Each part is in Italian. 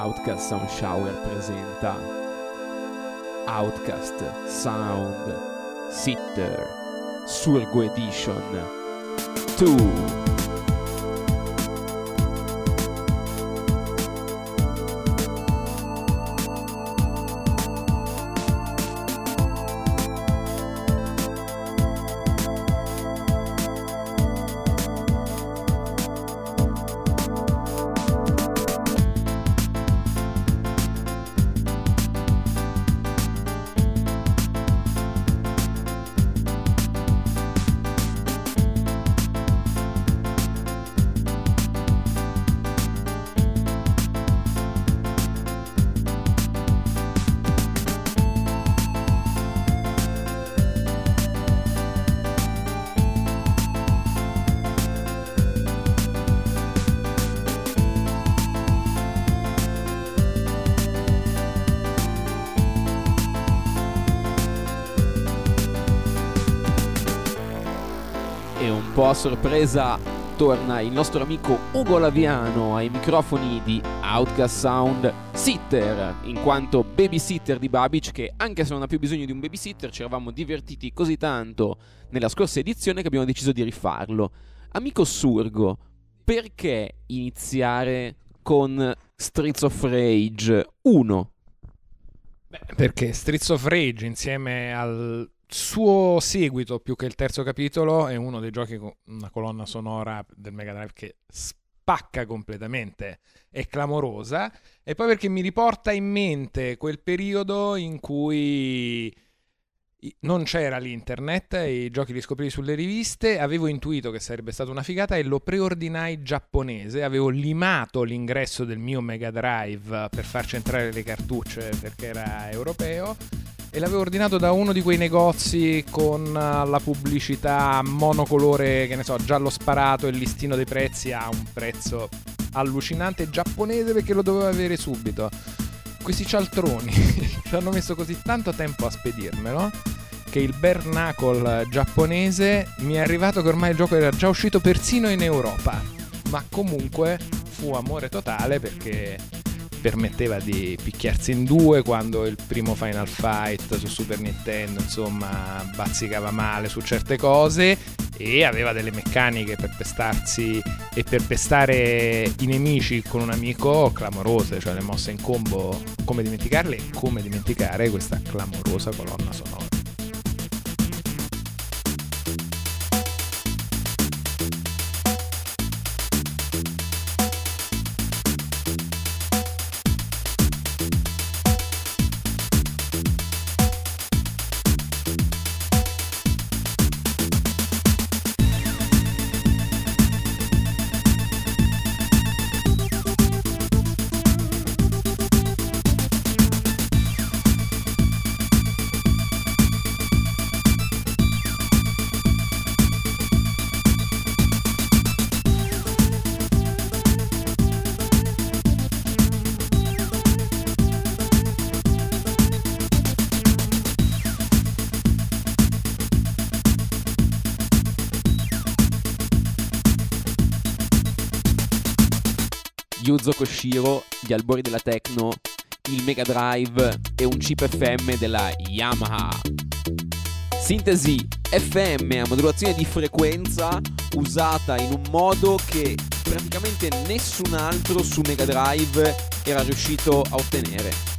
Outcast Sound Shower presenta Outcast Sound Sitter Surgo Edition 2 sorpresa torna il nostro amico Ugo Laviano ai microfoni di Outcast Sound Sitter, in quanto babysitter di Babic che anche se non ha più bisogno di un babysitter ci eravamo divertiti così tanto nella scorsa edizione che abbiamo deciso di rifarlo. Amico Surgo, perché iniziare con Streets of Rage 1? Beh, perché Streets of Rage insieme al suo seguito più che il terzo capitolo è uno dei giochi con una colonna sonora del Mega Drive che spacca completamente, è clamorosa e poi perché mi riporta in mente quel periodo in cui non c'era l'internet, i giochi li scoprivi sulle riviste, avevo intuito che sarebbe stata una figata e lo preordinai giapponese, avevo limato l'ingresso del mio Mega Drive per farci entrare le cartucce perché era europeo e l'avevo ordinato da uno di quei negozi con eh, la pubblicità monocolore, che ne so, giallo sparato e listino dei prezzi a un prezzo allucinante giapponese perché lo dovevo avere subito. Questi cialtroni ci hanno messo così tanto tempo a spedirmelo che il Bernacle giapponese mi è arrivato che ormai il gioco era già uscito persino in Europa. Ma comunque fu amore totale perché permetteva di picchiarsi in due quando il primo Final Fight su Super Nintendo insomma bazzicava male su certe cose e aveva delle meccaniche per pestarsi e per pestare i nemici con un amico clamorose, cioè le mosse in combo come dimenticarle e come dimenticare questa clamorosa colonna sonora. Yuzo Koshiro, gli albori della techno, il Mega Drive e un chip FM della Yamaha. Sintesi FM a modulazione di frequenza usata in un modo che praticamente nessun altro su Mega Drive era riuscito a ottenere.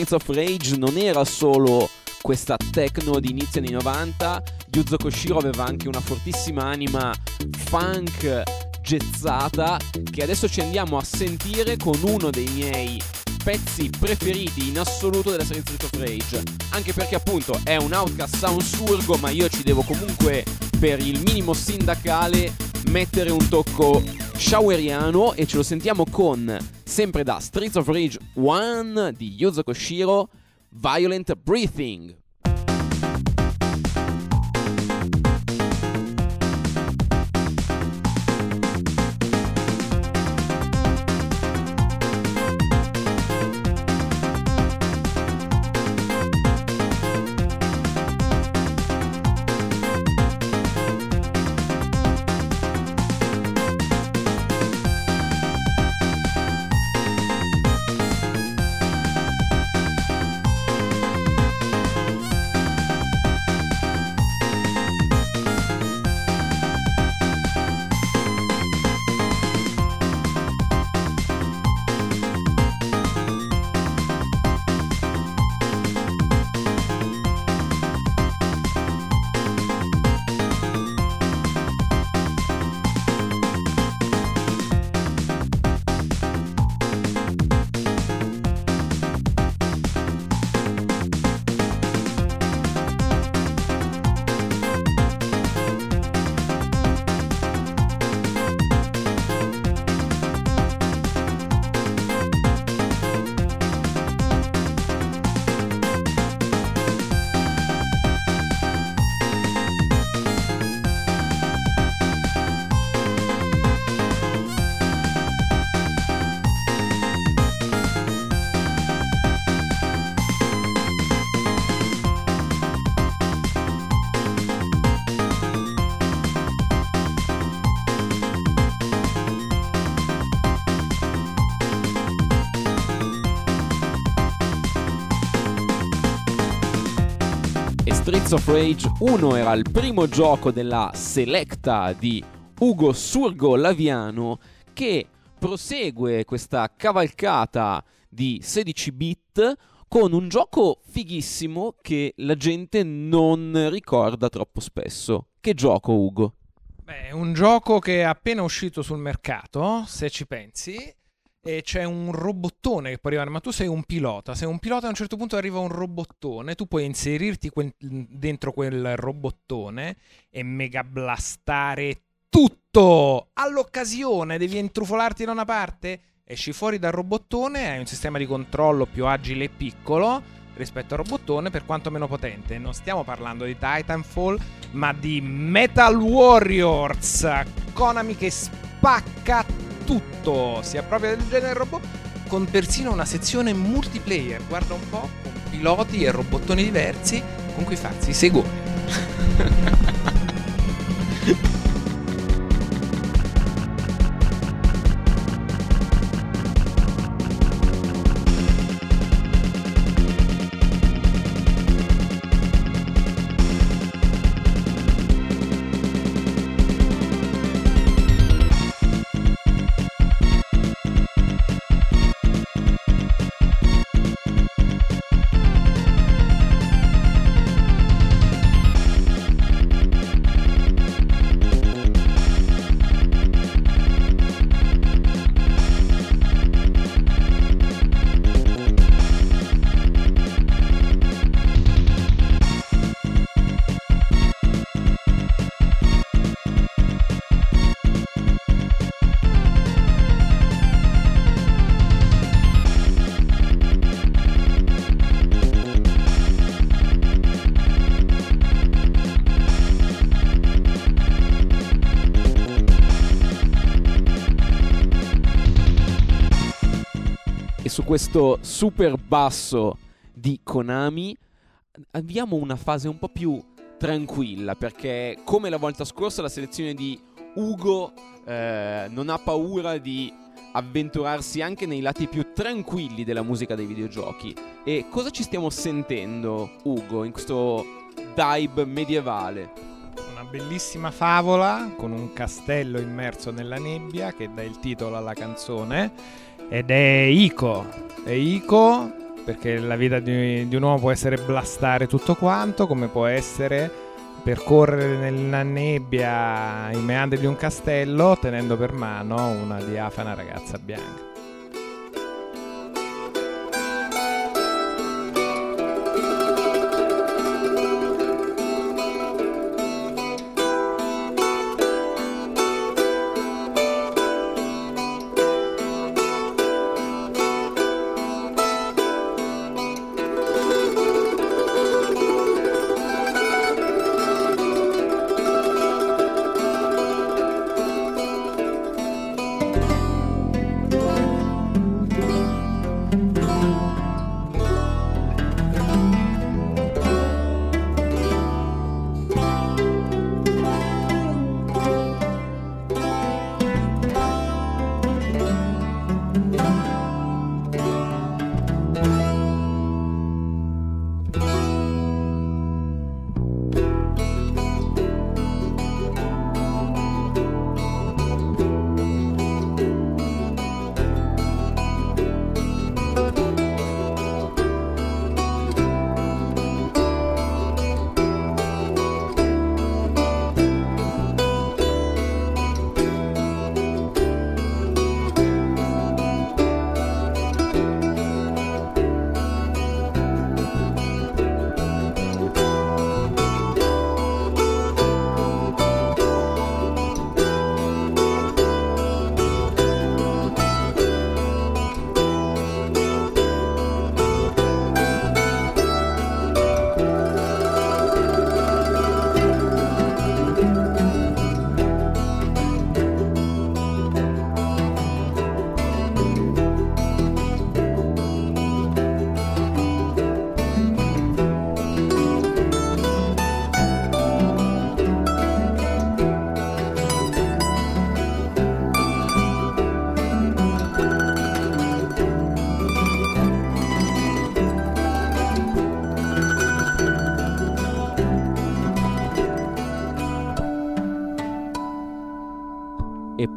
Streets of Rage non era solo questa techno di inizio anni 90. Yuzo Koshiro aveva anche una fortissima anima funk jazzata che adesso ci andiamo a sentire con uno dei miei pezzi preferiti in assoluto della serie Street of Rage anche perché appunto è un outcast sound surgo ma io ci devo comunque per il minimo sindacale mettere un tocco showeriano e ce lo sentiamo con sempre da Streets of Rage 1 di Yuzo Koshiro Violent Breathing Streets of Rage 1 era il primo gioco della Selecta di Ugo Surgo Laviano che prosegue questa cavalcata di 16 bit con un gioco fighissimo che la gente non ricorda troppo spesso. Che gioco, Ugo? Beh, un gioco che è appena uscito sul mercato, se ci pensi, e c'è un robottone che può arrivare, ma tu sei un pilota, sei un pilota a un certo punto arriva un robottone, tu puoi inserirti quel, dentro quel robottone e mega blastare tutto all'occasione, devi intrufolarti da una parte, esci fuori dal robottone, hai un sistema di controllo più agile e piccolo rispetto al robottone per quanto meno potente. Non stiamo parlando di Titanfall, ma di Metal Warriors, Konami che spacca tutto, sia proprio del genere robot, con persino una sezione multiplayer, guarda un po', con piloti e robottoni diversi con cui farsi i questo super basso di Konami avviamo una fase un po' più tranquilla perché come la volta scorsa la selezione di Ugo eh, non ha paura di avventurarsi anche nei lati più tranquilli della musica dei videogiochi. E cosa ci stiamo sentendo, Ugo, in questo dive medievale? Una bellissima favola con un castello immerso nella nebbia che dà il titolo alla canzone ed è Ico. È Ico perché la vita di, di un uomo può essere blastare tutto quanto, come può essere percorrere nella nebbia i meandri di un castello tenendo per mano una diafana ragazza bianca.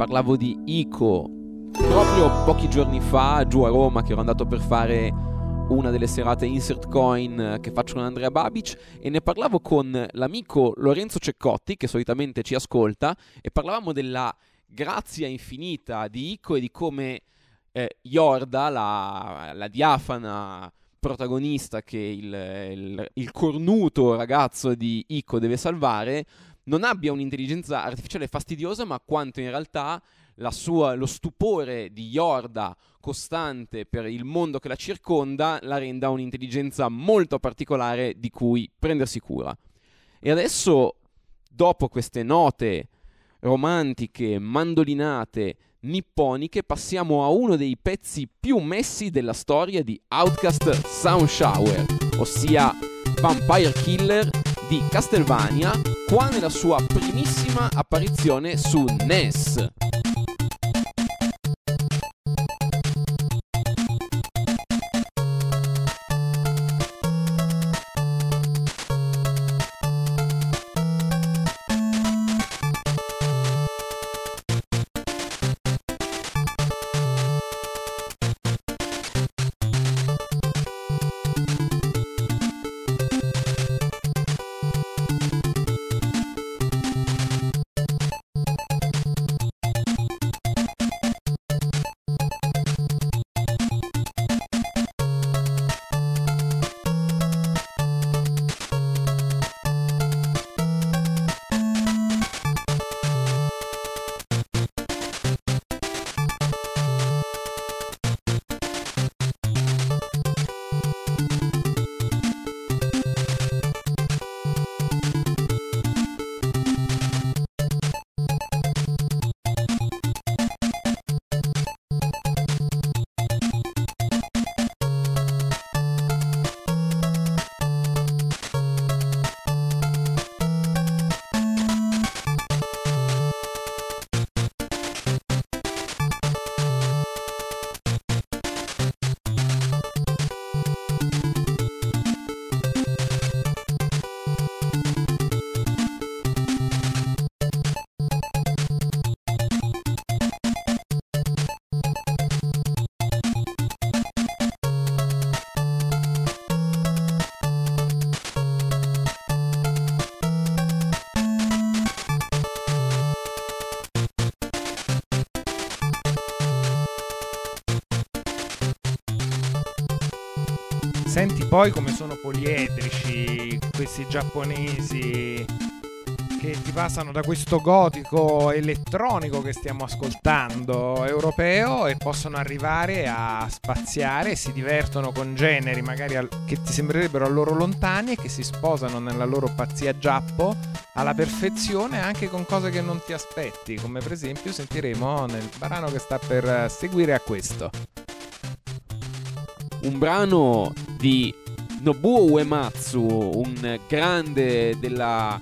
Parlavo di Ico. Proprio pochi giorni fa giù a Roma che ero andato per fare una delle serate Insert Coin che faccio con Andrea Babic e ne parlavo con l'amico Lorenzo Ceccotti che solitamente ci ascolta e parlavamo della grazia infinita di Ico e di come eh, Yorda, la, la, diafana protagonista che il, il, il cornuto ragazzo di Ico deve salvare, non abbia un'intelligenza artificiale fastidiosa, ma quanto in realtà sua, lo stupore di Yorda costante per il mondo che la circonda la renda un'intelligenza molto particolare di cui prendersi cura. E adesso, dopo queste note romantiche, mandolinate, nipponiche, passiamo a uno dei pezzi più messi della storia di Outcast Sound Shower, ossia Vampire Killer di Castlevania, qua nella sua primissima apparizione su NES. Poi come sono poliedrici questi giapponesi che ti passano da questo gotico elettronico che stiamo ascoltando europeo e possono arrivare a spaziare e si divertono con generi magari al- che ti sembrerebbero a loro lontani e che si sposano nella loro pazzia giappo alla perfezione anche con cose che non ti aspetti, come per esempio sentiremo nel brano che sta per seguire a questo. Un brano di Nobuo Uematsu, un grande della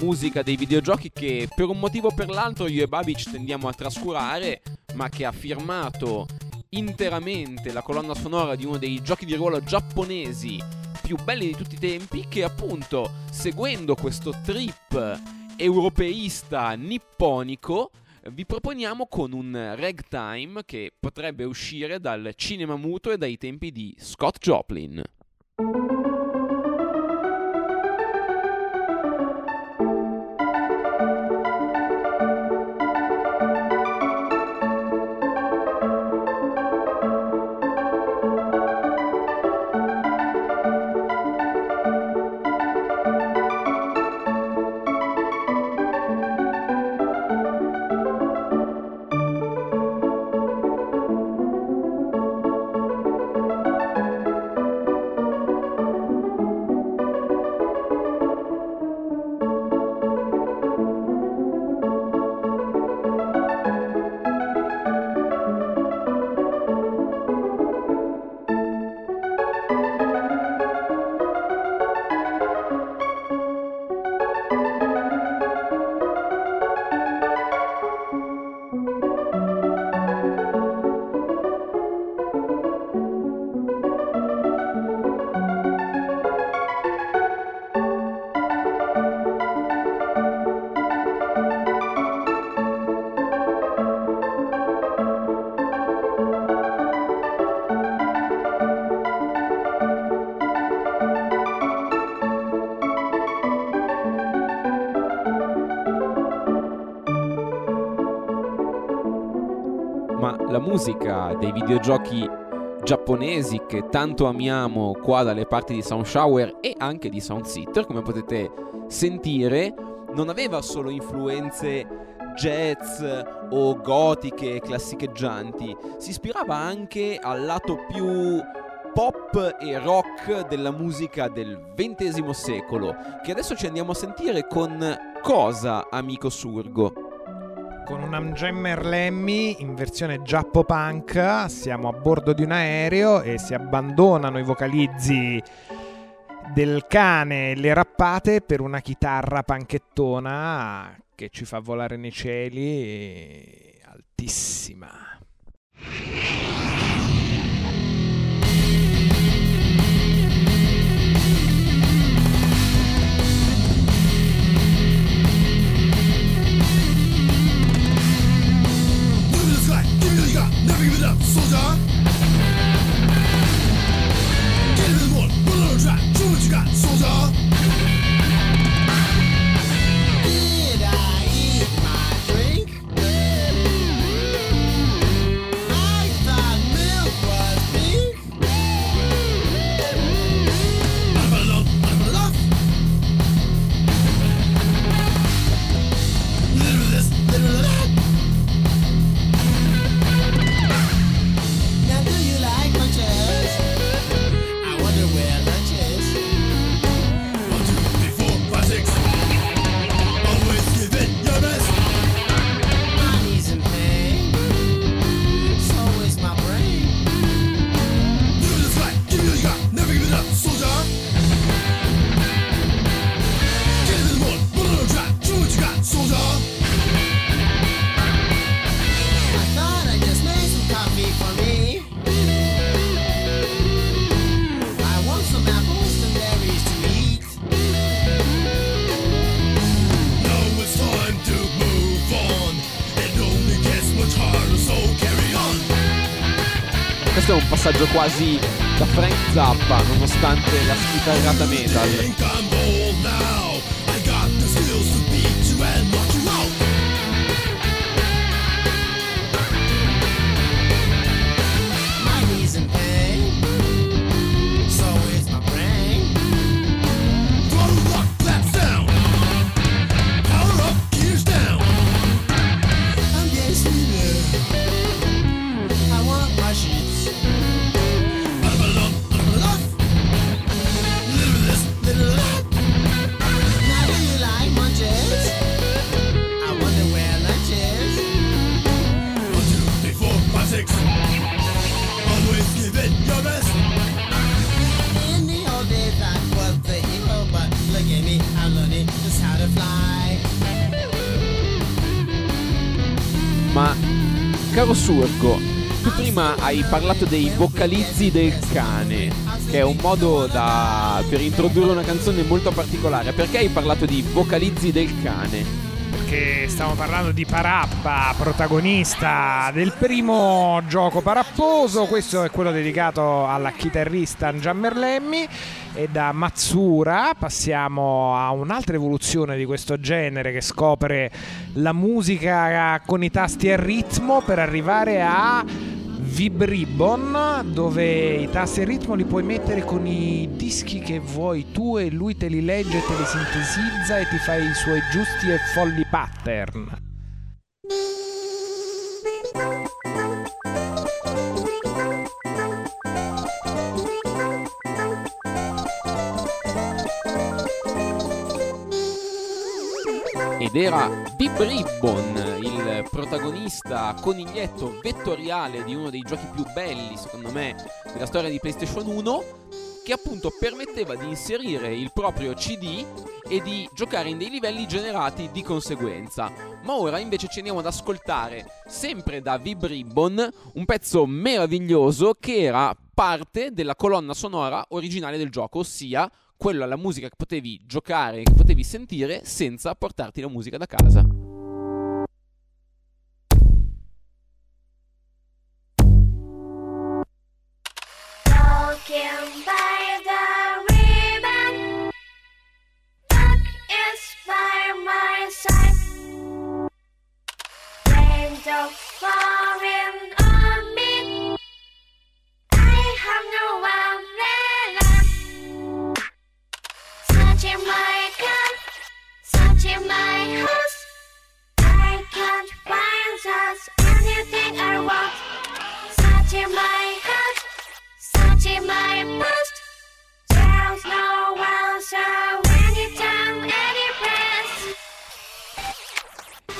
musica dei videogiochi che per un motivo o per l'altro io e Babic tendiamo a trascurare, ma che ha firmato interamente la colonna sonora di uno dei giochi di ruolo giapponesi più belli di tutti i tempi, che appunto, seguendo questo trip europeista nipponico, vi proponiamo con un ragtime che potrebbe uscire dal cinema muto e dai tempi di Scott Joplin. Ma la musica dei videogiochi giapponesi che tanto amiamo qua dalle parti di Sound Shower e anche di Sound Sitter, come potete sentire, non aveva solo influenze jazz o gotiche classicheggianti, si ispirava anche al lato più pop e rock della musica del XX secolo, che adesso ci andiamo a sentire con cosa, amico Surgo? Con un Amjammer Lemmy in versione giappo punk siamo a bordo di un aereo e si abbandonano i vocalizzi del cane e le rappate per una chitarra panchettona che ci fa volare nei cieli altissima. Never give it up, soldier. Get into the war, put show what you got, soldier. Quasi da Frank Zappa, nonostante la schitarrata metal. Caro Surco, tu prima hai parlato dei vocalizzi del cane, che è un modo da- per introdurre una canzone molto particolare. Perché hai parlato di vocalizzi del cane? Perché stiamo parlando di Parappa, protagonista del primo gioco parapposo. Questo è quello dedicato alla chitarrista Gianmerlemmi. E da Matsura passiamo a un'altra evoluzione di questo genere che scopre la musica con i tasti a ritmo per arrivare a Vibribon dove i tasti a ritmo li puoi mettere con i dischi che vuoi tu e lui te li legge, te li sintetizza e ti fa i suoi giusti e folli pattern. Ed era Bib Ribbon, il protagonista coniglietto vettoriale di uno dei giochi più belli, secondo me, della storia di PlayStation 1, che appunto permetteva di inserire il proprio CD e di giocare in dei livelli generati di conseguenza. Ma ora invece ci andiamo ad ascoltare, sempre da Vib Ribbon, un pezzo meraviglioso che era parte della colonna sonora originale del gioco, ossia quella la musica che potevi giocare, che potevi sentire senza portarti la musica da casa.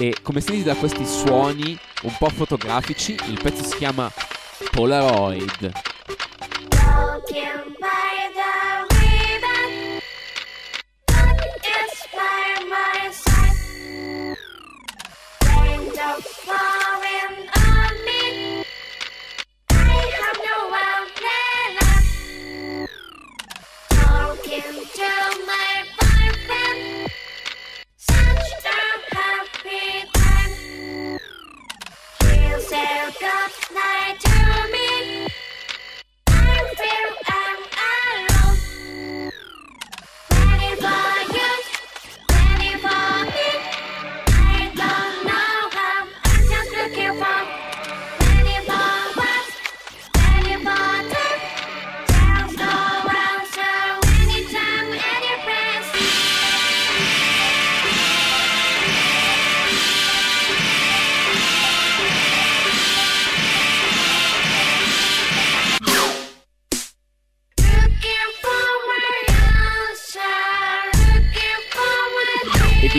E come sentite da questi suoni un po' fotografici, il pezzo si chiama Polaroid.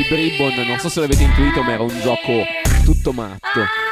Ribbon, non so se l'avete intuito, ma era un gioco tutto matto.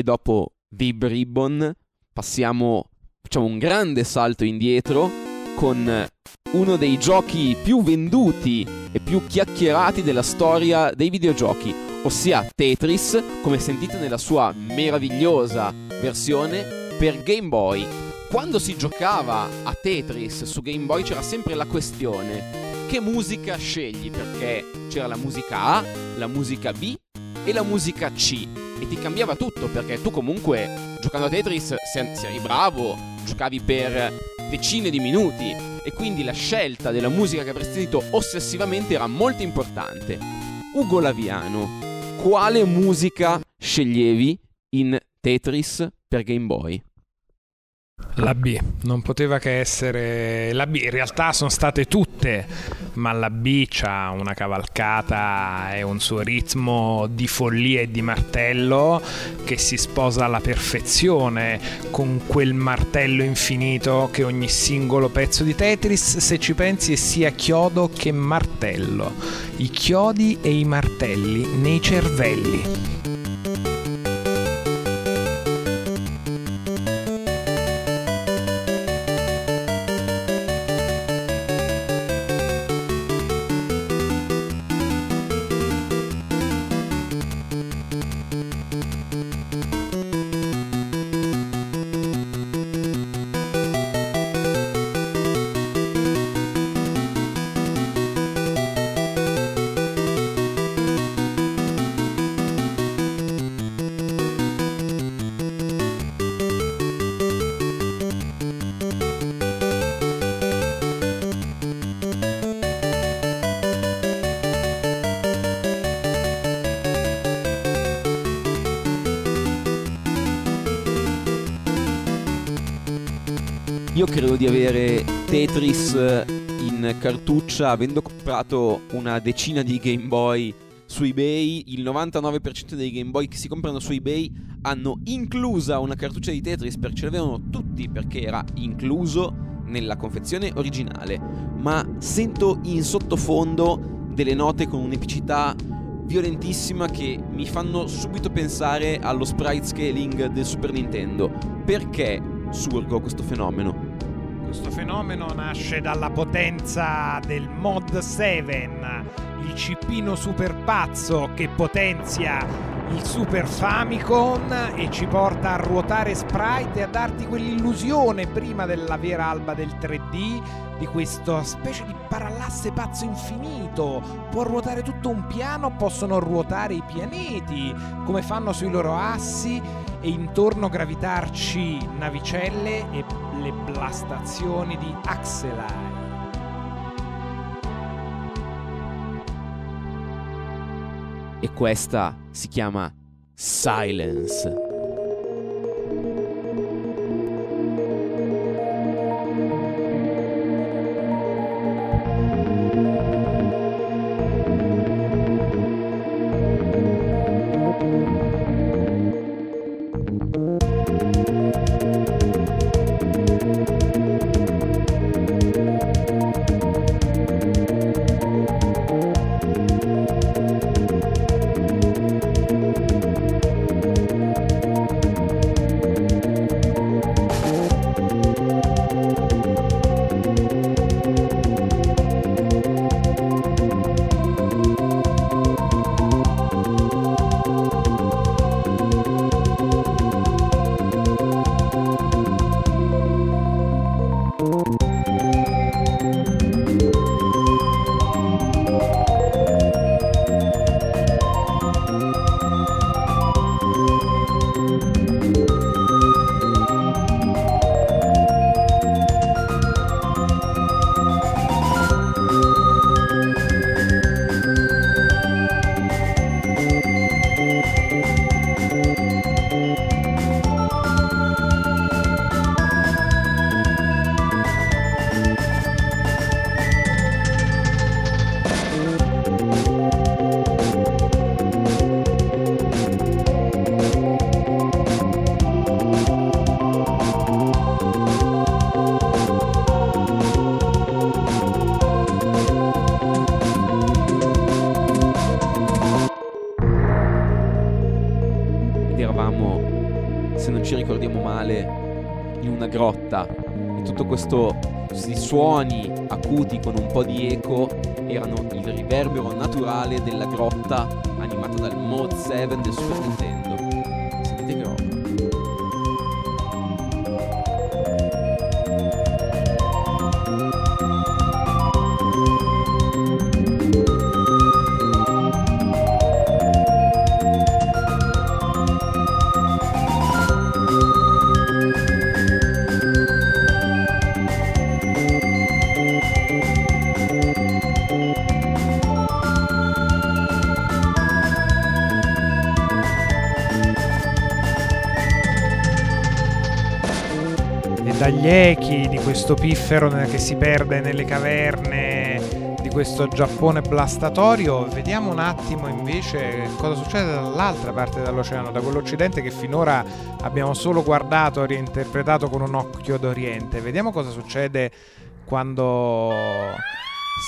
E dopo Vib Ribbon passiamo, facciamo un grande salto indietro con uno dei giochi più venduti e più chiacchierati della storia dei videogiochi, ossia Tetris, come sentite nella sua meravigliosa versione per Game Boy. Quando si giocava a Tetris su Game Boy c'era sempre la questione che musica scegli perché c'era la musica A, la musica B e la musica C e ti cambiava tutto perché tu comunque giocando a Tetris se, se bravo giocavi per decine di minuti e quindi la scelta della musica che avresti sentito ossessivamente era molto importante. Ugo Laviano, quale musica sceglievi in Tetris per Game Boy? La B, non poteva che essere la B, in realtà sono state tutte, ma la B ha una cavalcata e un suo ritmo di follia e di martello che si sposa alla perfezione con quel martello infinito che ogni singolo pezzo di Tetris, se ci pensi, è sia chiodo che martello. I chiodi e i martelli nei cervelli. Tetris in cartuccia, avendo comprato una decina di Game Boy su eBay. Il 99% dei Game Boy che si comprano su eBay hanno inclusa una cartuccia di Tetris perché ce l'avevano tutti perché era incluso nella confezione originale. Ma sento in sottofondo delle note con un'epicità violentissima che mi fanno subito pensare allo sprite scaling del Super Nintendo. Perché surgo questo fenomeno? Questo fenomeno nasce dalla potenza del Mod 7, il cipino super pazzo che potenzia il Super Famicom e ci porta a ruotare sprite e a darti quell'illusione prima della vera alba del 3D di questa specie di parallasse pazzo infinito. Può ruotare tutto un piano, possono ruotare i pianeti come fanno sui loro assi e intorno gravitarci navicelle e le blastazioni di Axelai. E questa si chiama Silence. Questi suoni acuti con un po' di eco erano il riverbero naturale della grotta animata dal Mod 7 del Super Nintendo. Questo piffero che si perde nelle caverne di questo Giappone blastatorio. Vediamo un attimo invece cosa succede dall'altra parte dell'oceano, da quell'occidente che finora abbiamo solo guardato reinterpretato con un occhio d'oriente. Vediamo cosa succede quando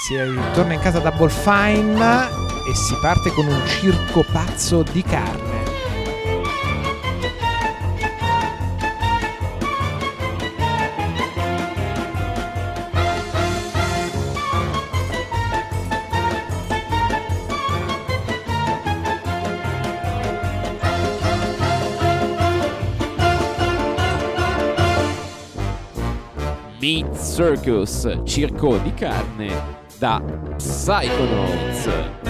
si torna in casa Double Fine e si parte con un circo pazzo di carne. Meat Circus, circo di carne da Psychonauts.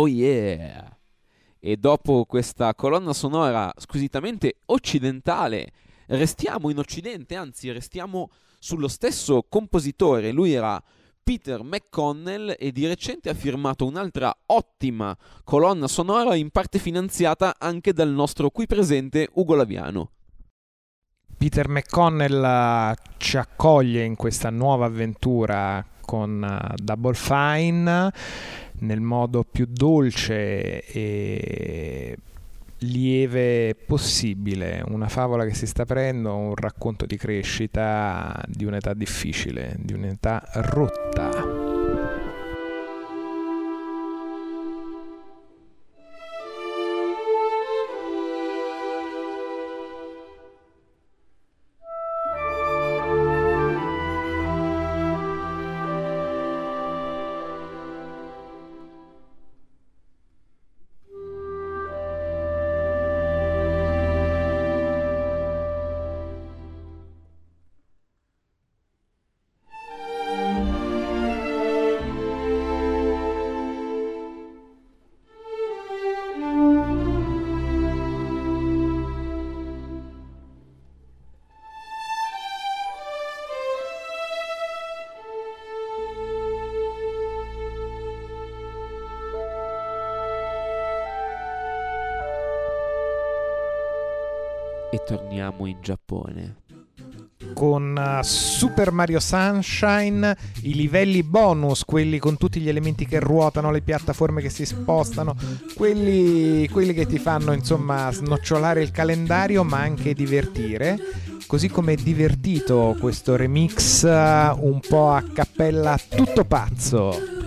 Oh yeah! E dopo questa colonna sonora squisitamente occidentale, restiamo in occidente, anzi restiamo sullo stesso compositore. Lui era Peter McConnell e di recente ha firmato un'altra ottima colonna sonora in parte finanziata anche dal nostro qui presente Ugo Laviano. Peter McConnell eh, ci accoglie in questa nuova avventura con eh, Double Fine nel modo più dolce e lieve possibile, una favola che si sta aprendo, un racconto di crescita di un'età difficile, di un'età rotta. Super Mario Sunshine i livelli bonus, quelli con tutti gli elementi che ruotano, le piattaforme che si spostano, quelli, quelli che ti fanno insomma snocciolare il calendario ma anche divertire. Così come è divertito questo remix un po' a cappella tutto pazzo.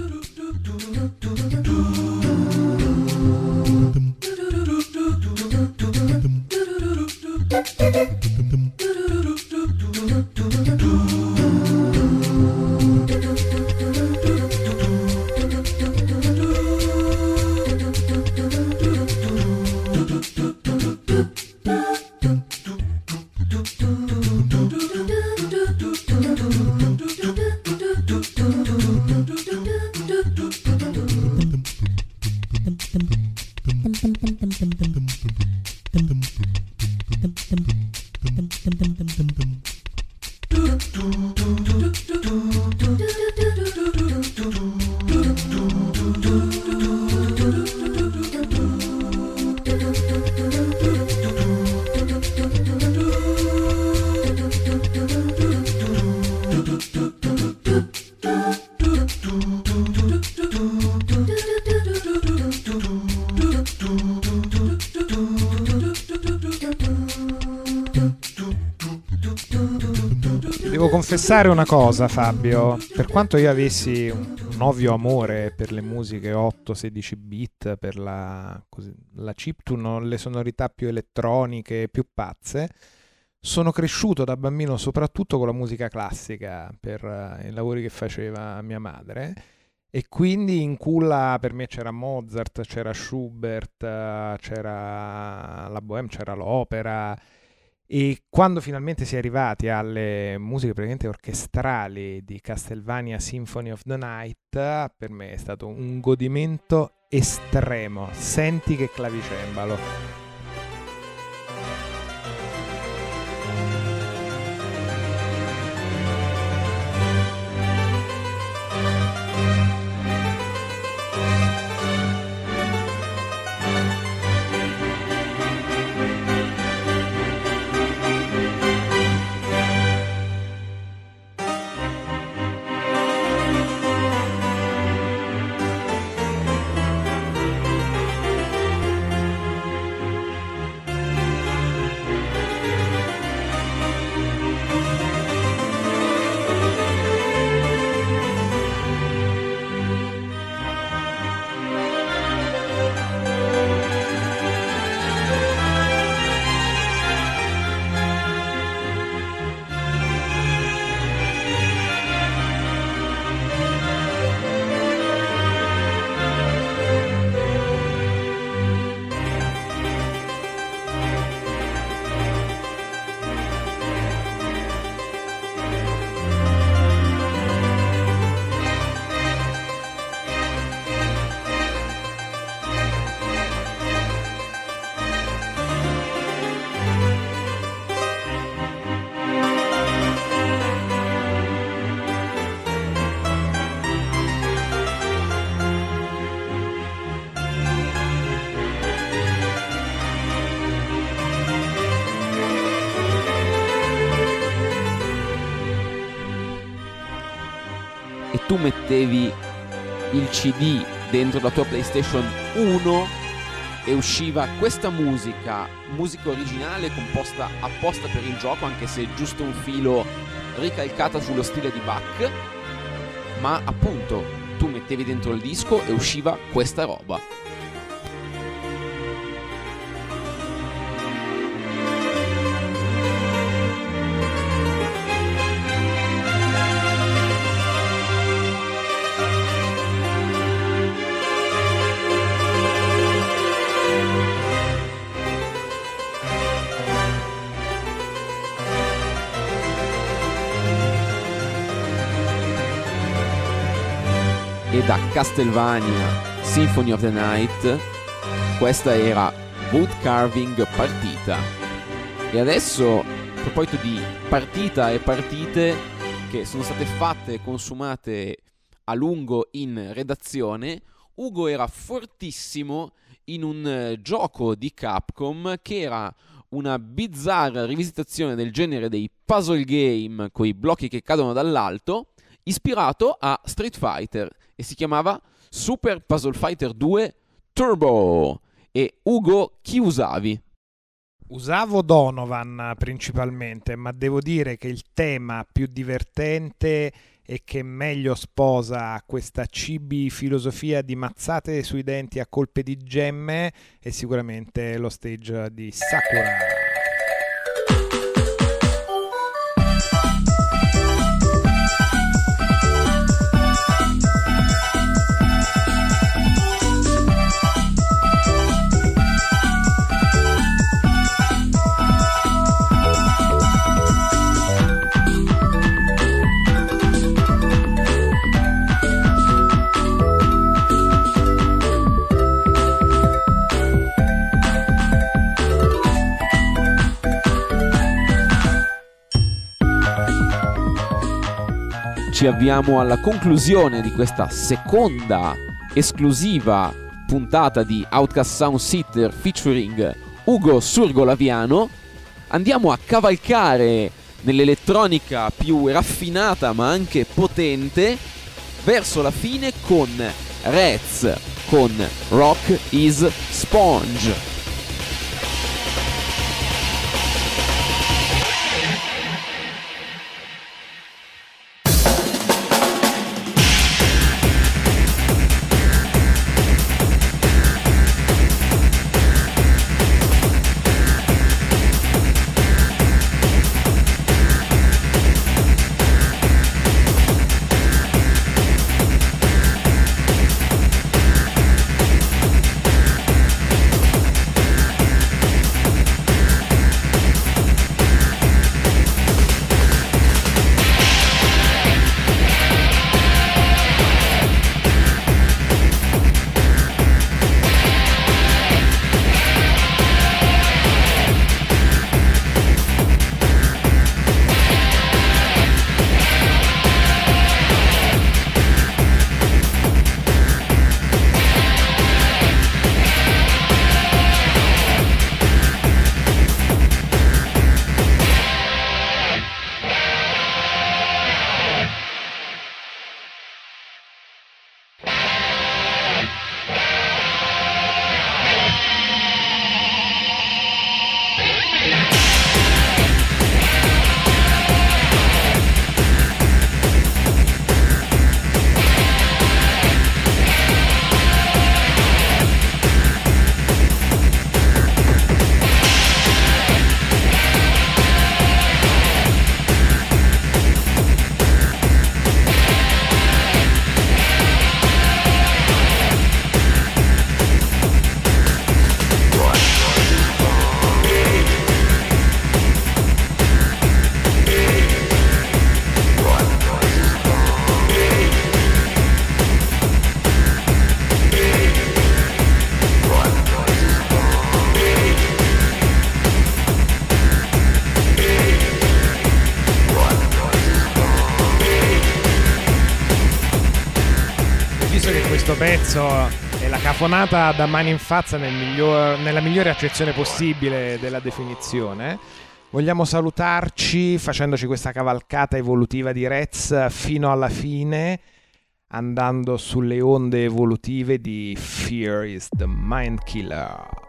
Confessare una cosa, Fabio. Per quanto io avessi un, un ovvio amore per le musiche 8-16 bit, per la, la chiptune, le sonorità più elettroniche, più pazze, sono cresciuto da bambino soprattutto con la musica classica per eh, i lavori che faceva mia madre. E quindi in culla per me c'era Mozart, c'era Schubert, eh, c'era la Bohème, c'era l'opera. E quando finalmente si è arrivati alle musiche praticamente orchestrali di Castlevania Symphony of the Night, per me è stato un godimento estremo. Senti che clavicembalo. Tu mettevi il CD dentro la tua PlayStation 1 e usciva questa musica, musica originale composta apposta per il gioco, anche se giusto un filo ricalcata sullo stile di Bach, ma appunto tu mettevi dentro il disco e usciva questa roba. Da Castlevania Symphony of the Night. Questa era Wood Carving Partita. E adesso a proposito di partita e partite che sono state fatte e consumate a lungo in redazione Ugo era fortissimo in un eh, gioco di Capcom che era una bizzarra rivisitazione del genere dei puzzle game con i blocchi che cadono dall'alto ispirato a Street Fighter e si chiamava Super Puzzle Fighter 2 Turbo. E Ugo, chi usavi? Usavo Donovan principalmente, ma devo dire che il tema più divertente e che meglio sposa questa cibi filosofia di mazzate sui denti a colpe di gemme è sicuramente lo stage di Sakura. Ci avviamo alla conclusione di questa seconda esclusiva puntata di Outcast Sound Sitter featuring Ugo Surgolaviano. Andiamo a cavalcare nell'elettronica più raffinata ma anche potente verso la fine con Rez con Rock is Sponge. È la cafonata da mani in fazza nel miglior- nella migliore accezione possibile della definizione. Vogliamo salutarci facendoci questa cavalcata evolutiva di Rez fino alla fine, andando sulle onde evolutive di Fear is the Mind Killer.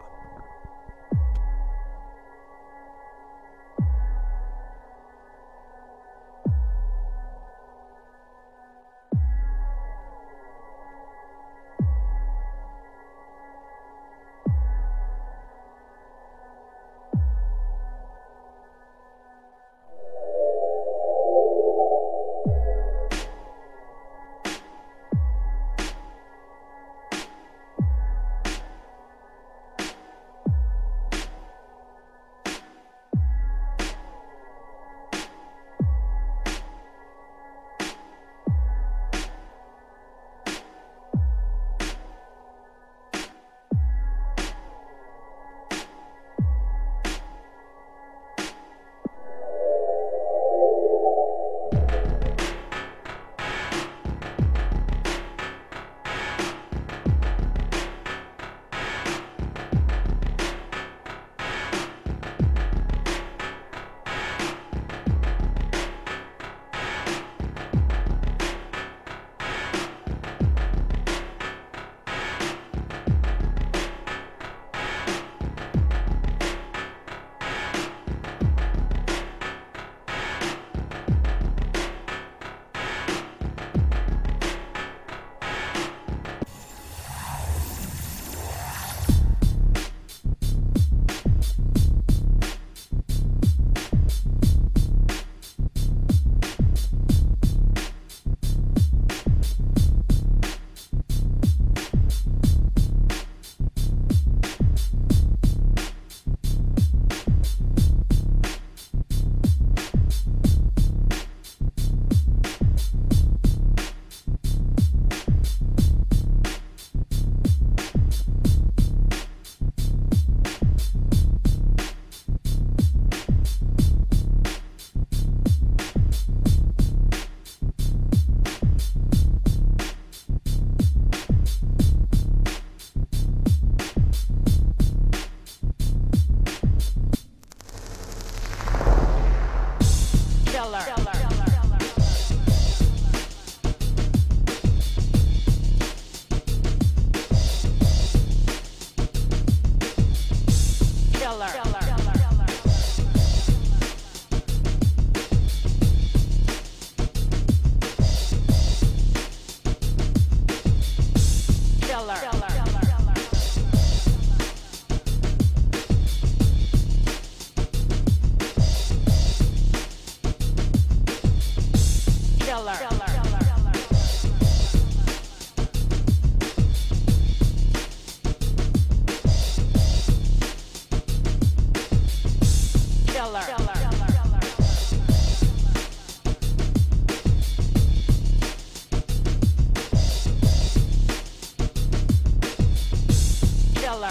Killer.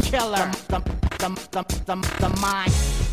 Killer. The, the, the, the, the mind.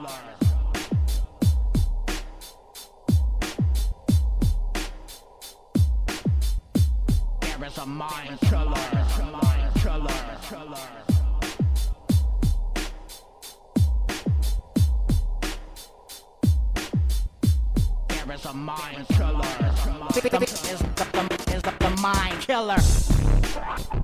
There is a mind killer. Mind killer. There is a mind killer. The is the Is the mind killer.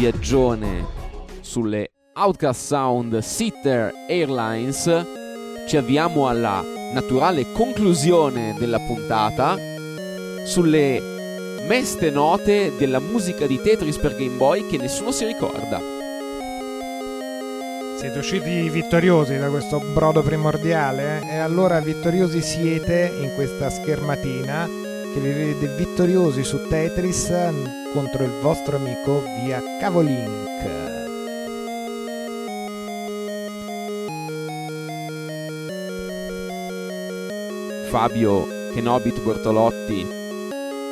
Viaggione sulle Outcast Sound Sitter Airlines, ci avviamo alla naturale conclusione della puntata sulle meste note della musica di Tetris per Game Boy che nessuno si ricorda. Siete usciti vittoriosi da questo brodo primordiale eh? e allora vittoriosi siete in questa schermatina che vi vede vittoriosi su Tetris contro il vostro amico via Cavolink. Fabio Kenobit Bortolotti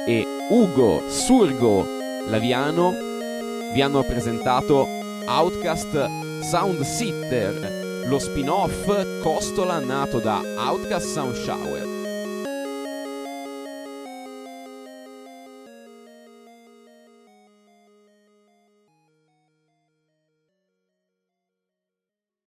e Ugo Surgo Laviano vi hanno presentato Outcast Sound Sitter, lo spin-off costola nato da Outcast Sound Shower.